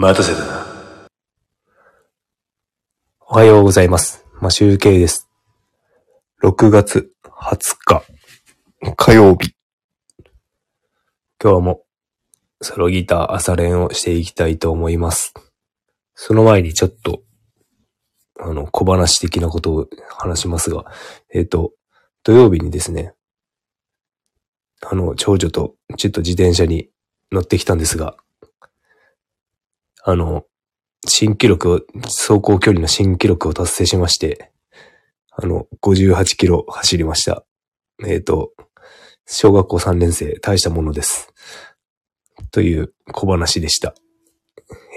待たせたな。おはようございます。ま集計です。6月20日、火曜日。今日も、ソロギター朝練をしていきたいと思います。その前にちょっと、あの、小話的なことを話しますが、えっ、と、土曜日にですね、あの、長女とちょっと自転車に乗ってきたんですが、あの、新記録を、走行距離の新記録を達成しまして、あの、58キロ走りました。えっ、と、小学校3年生、大したものです。という小話でした。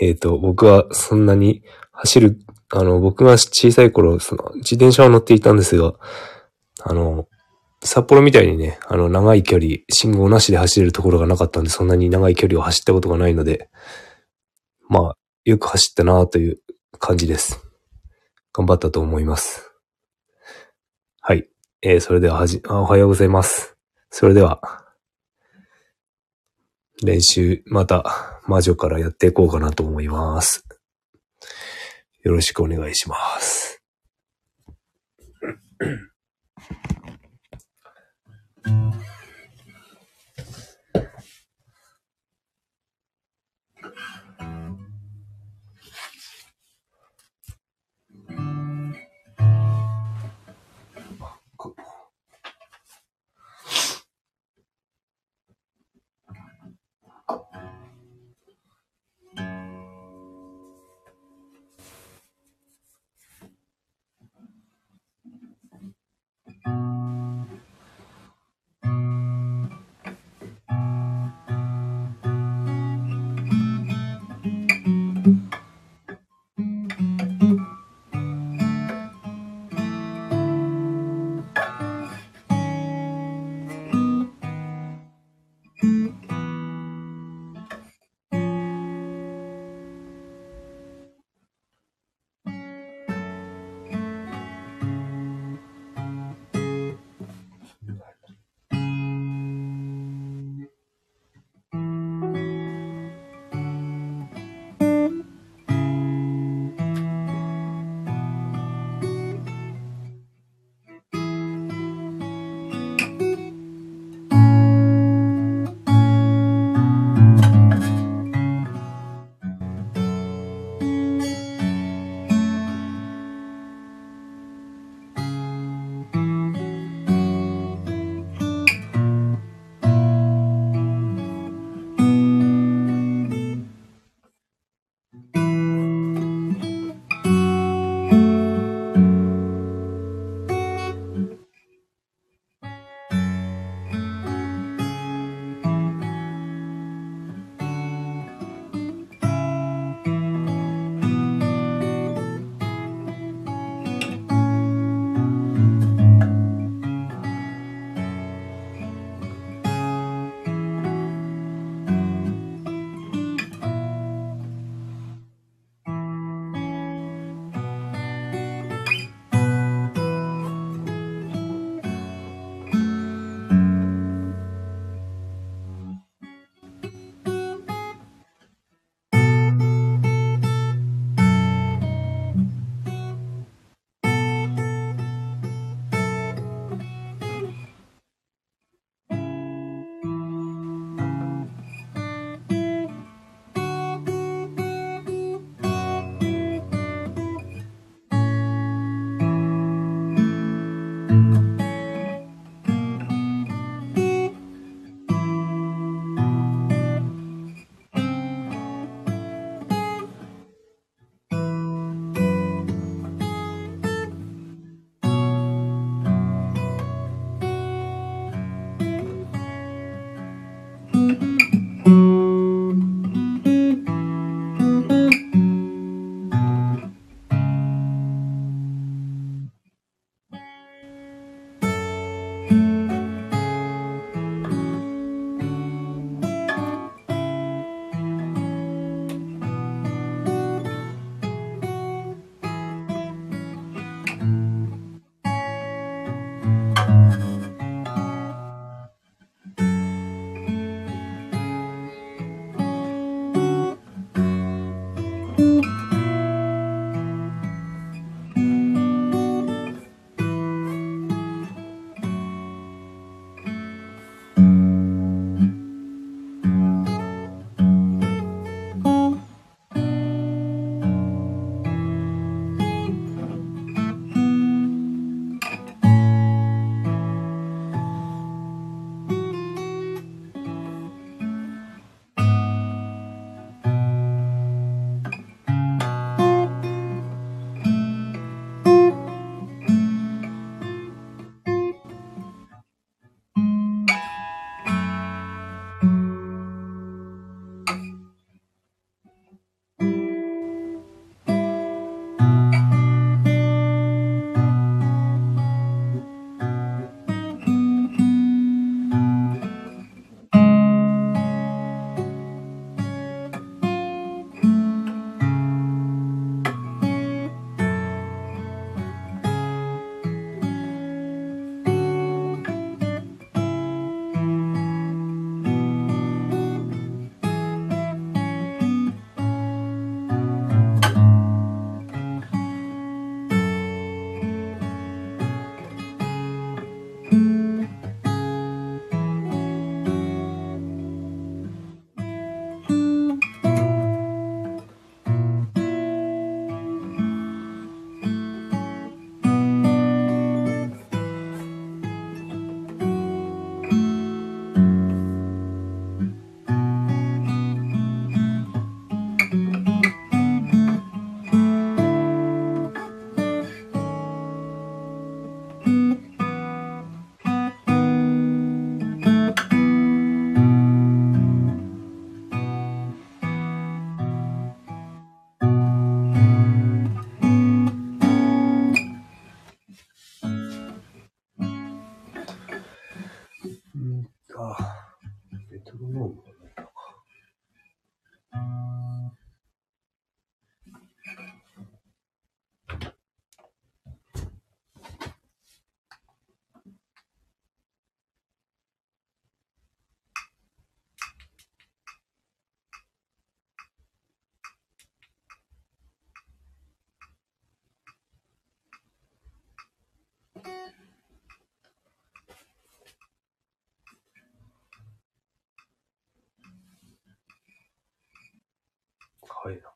えっ、と、僕はそんなに走る、あの、僕が小さい頃、その、自転車を乗っていたんですが、あの、札幌みたいにね、あの、長い距離、信号なしで走れるところがなかったんで、そんなに長い距離を走ったことがないので、まあ、よく走ったなという感じです。頑張ったと思います。はい。えー、それでははじ、おはようございます。それでは、練習、また、魔女からやっていこうかなと思います。よろしくお願いします。はいな。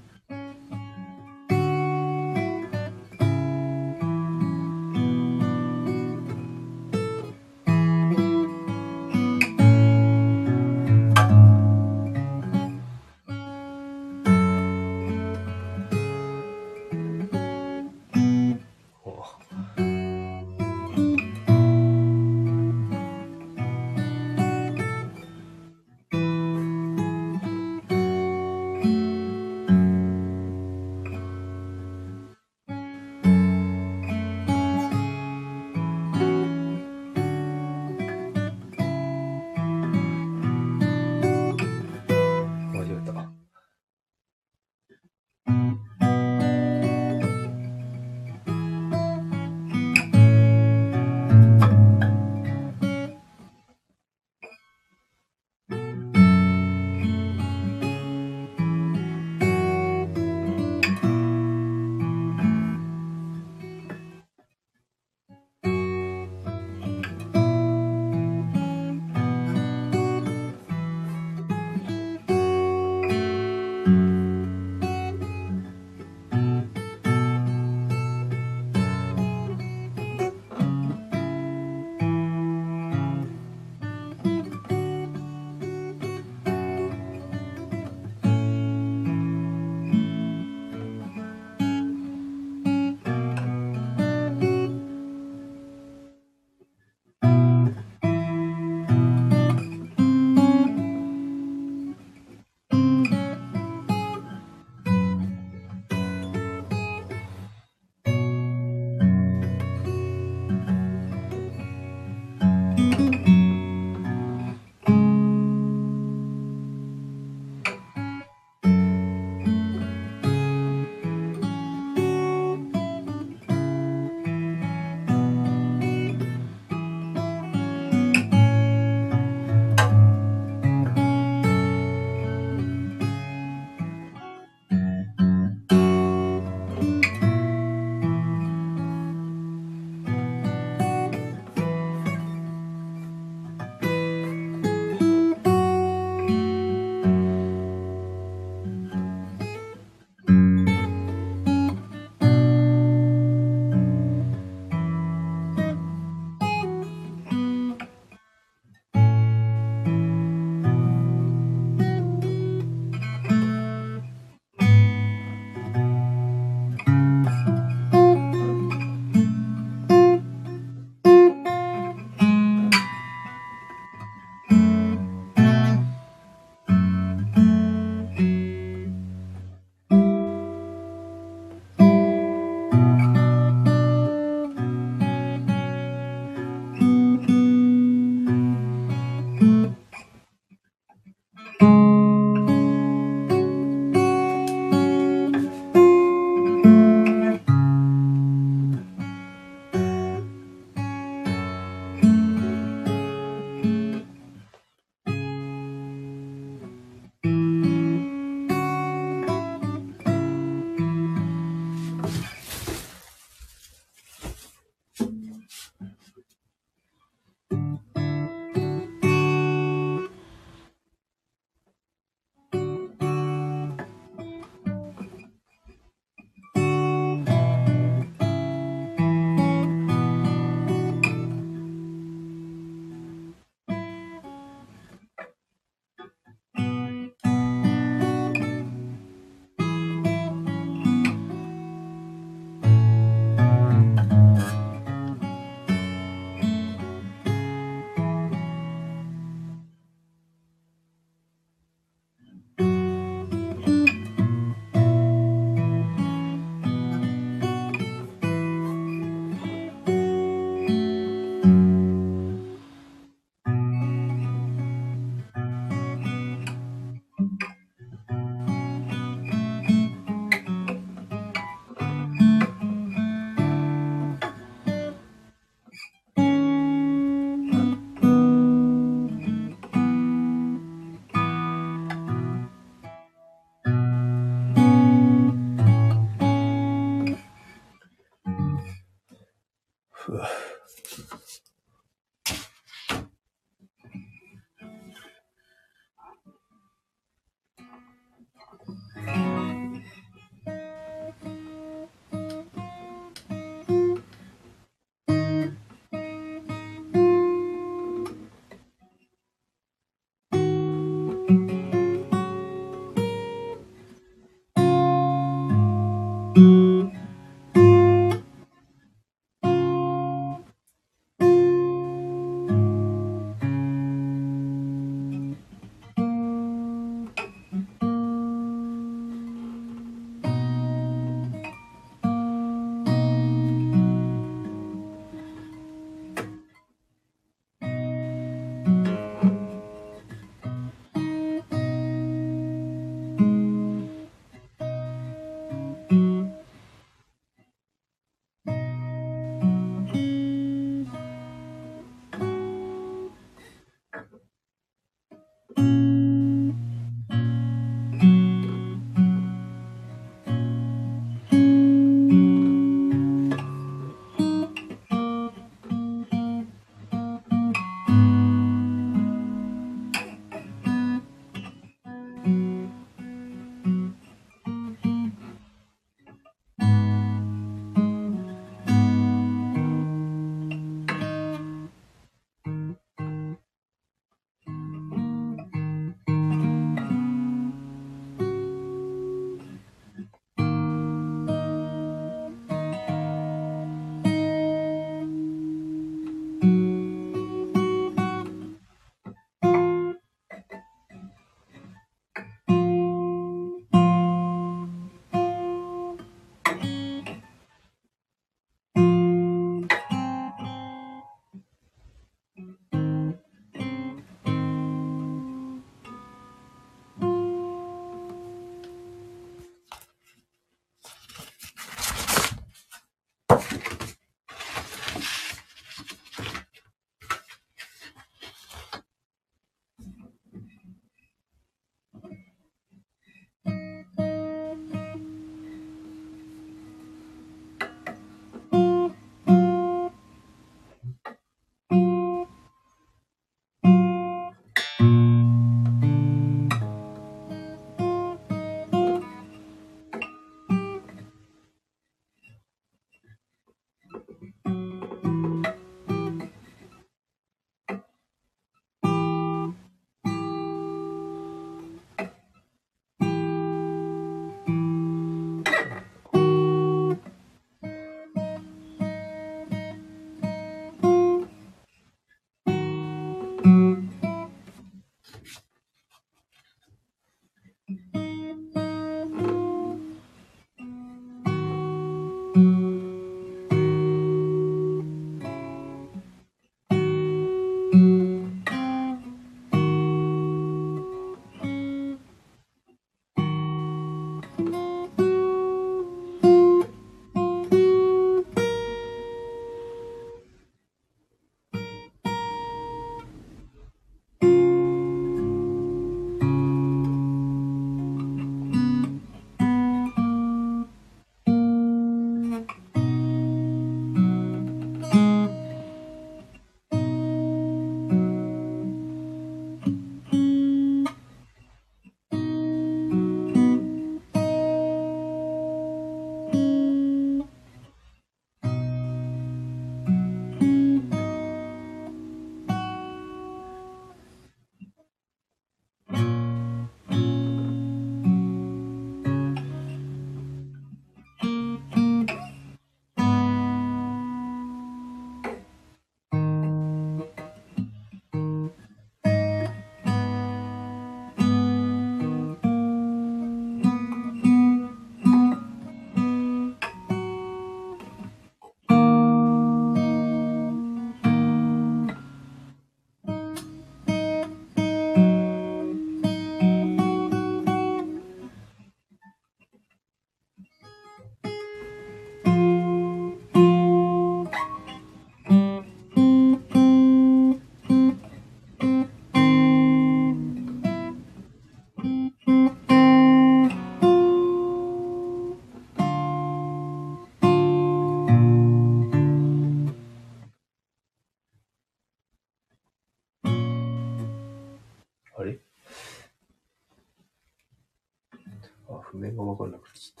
あ、譜面がわからなくなっちゃった。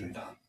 もう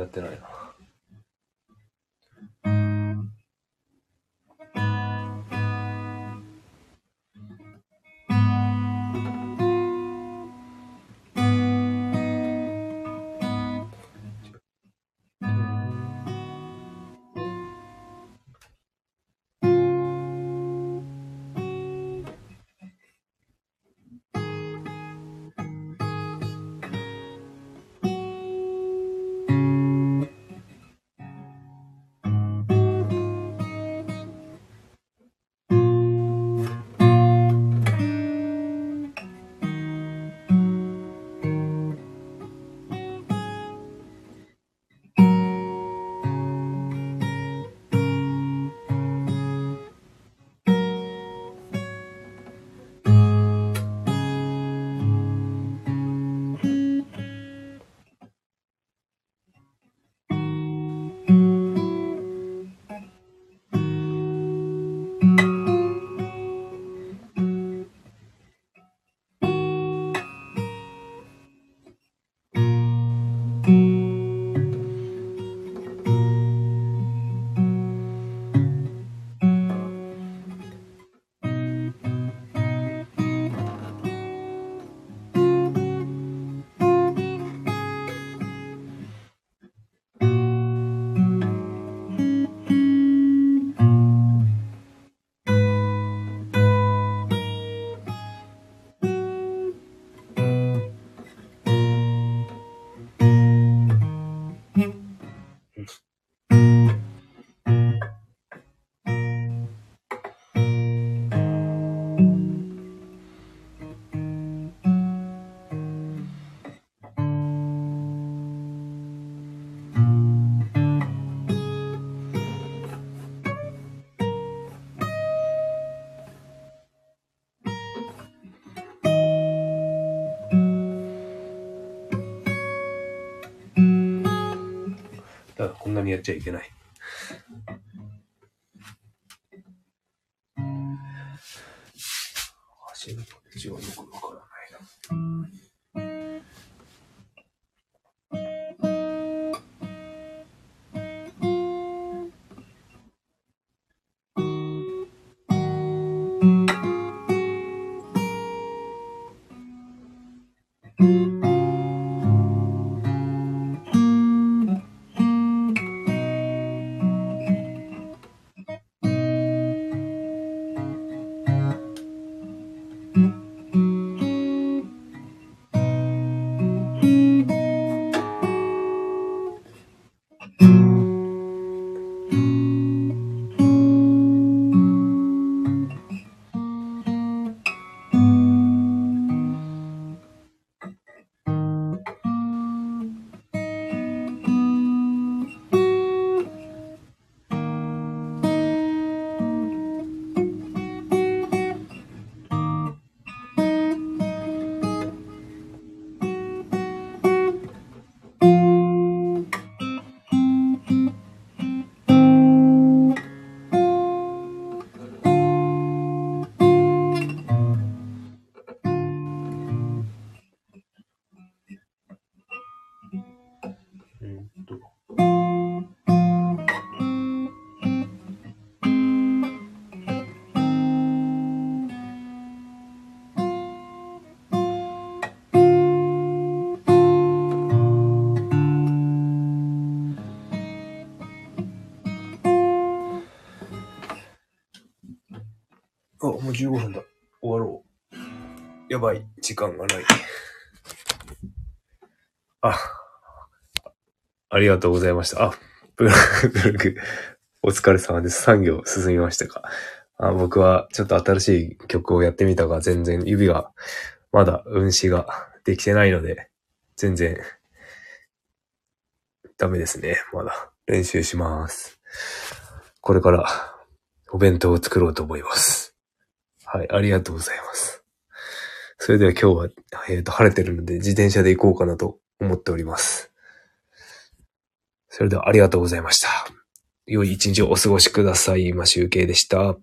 やってないな。んなにやっちゃいけない。もう15分だ。終わろう。やばい。時間がない。あ、ありがとうございました。あ、ブログ、お疲れ様です。産業進みましたかあ僕はちょっと新しい曲をやってみたが、全然指が、まだ運指ができてないので、全然、ダメですね。まだ。練習します。これから、お弁当を作ろうと思います。はい、ありがとうございます。それでは今日は、えっ、と、晴れてるので自転車で行こうかなと思っております。それではありがとうございました。良い一日をお過ごしください。今集計でした。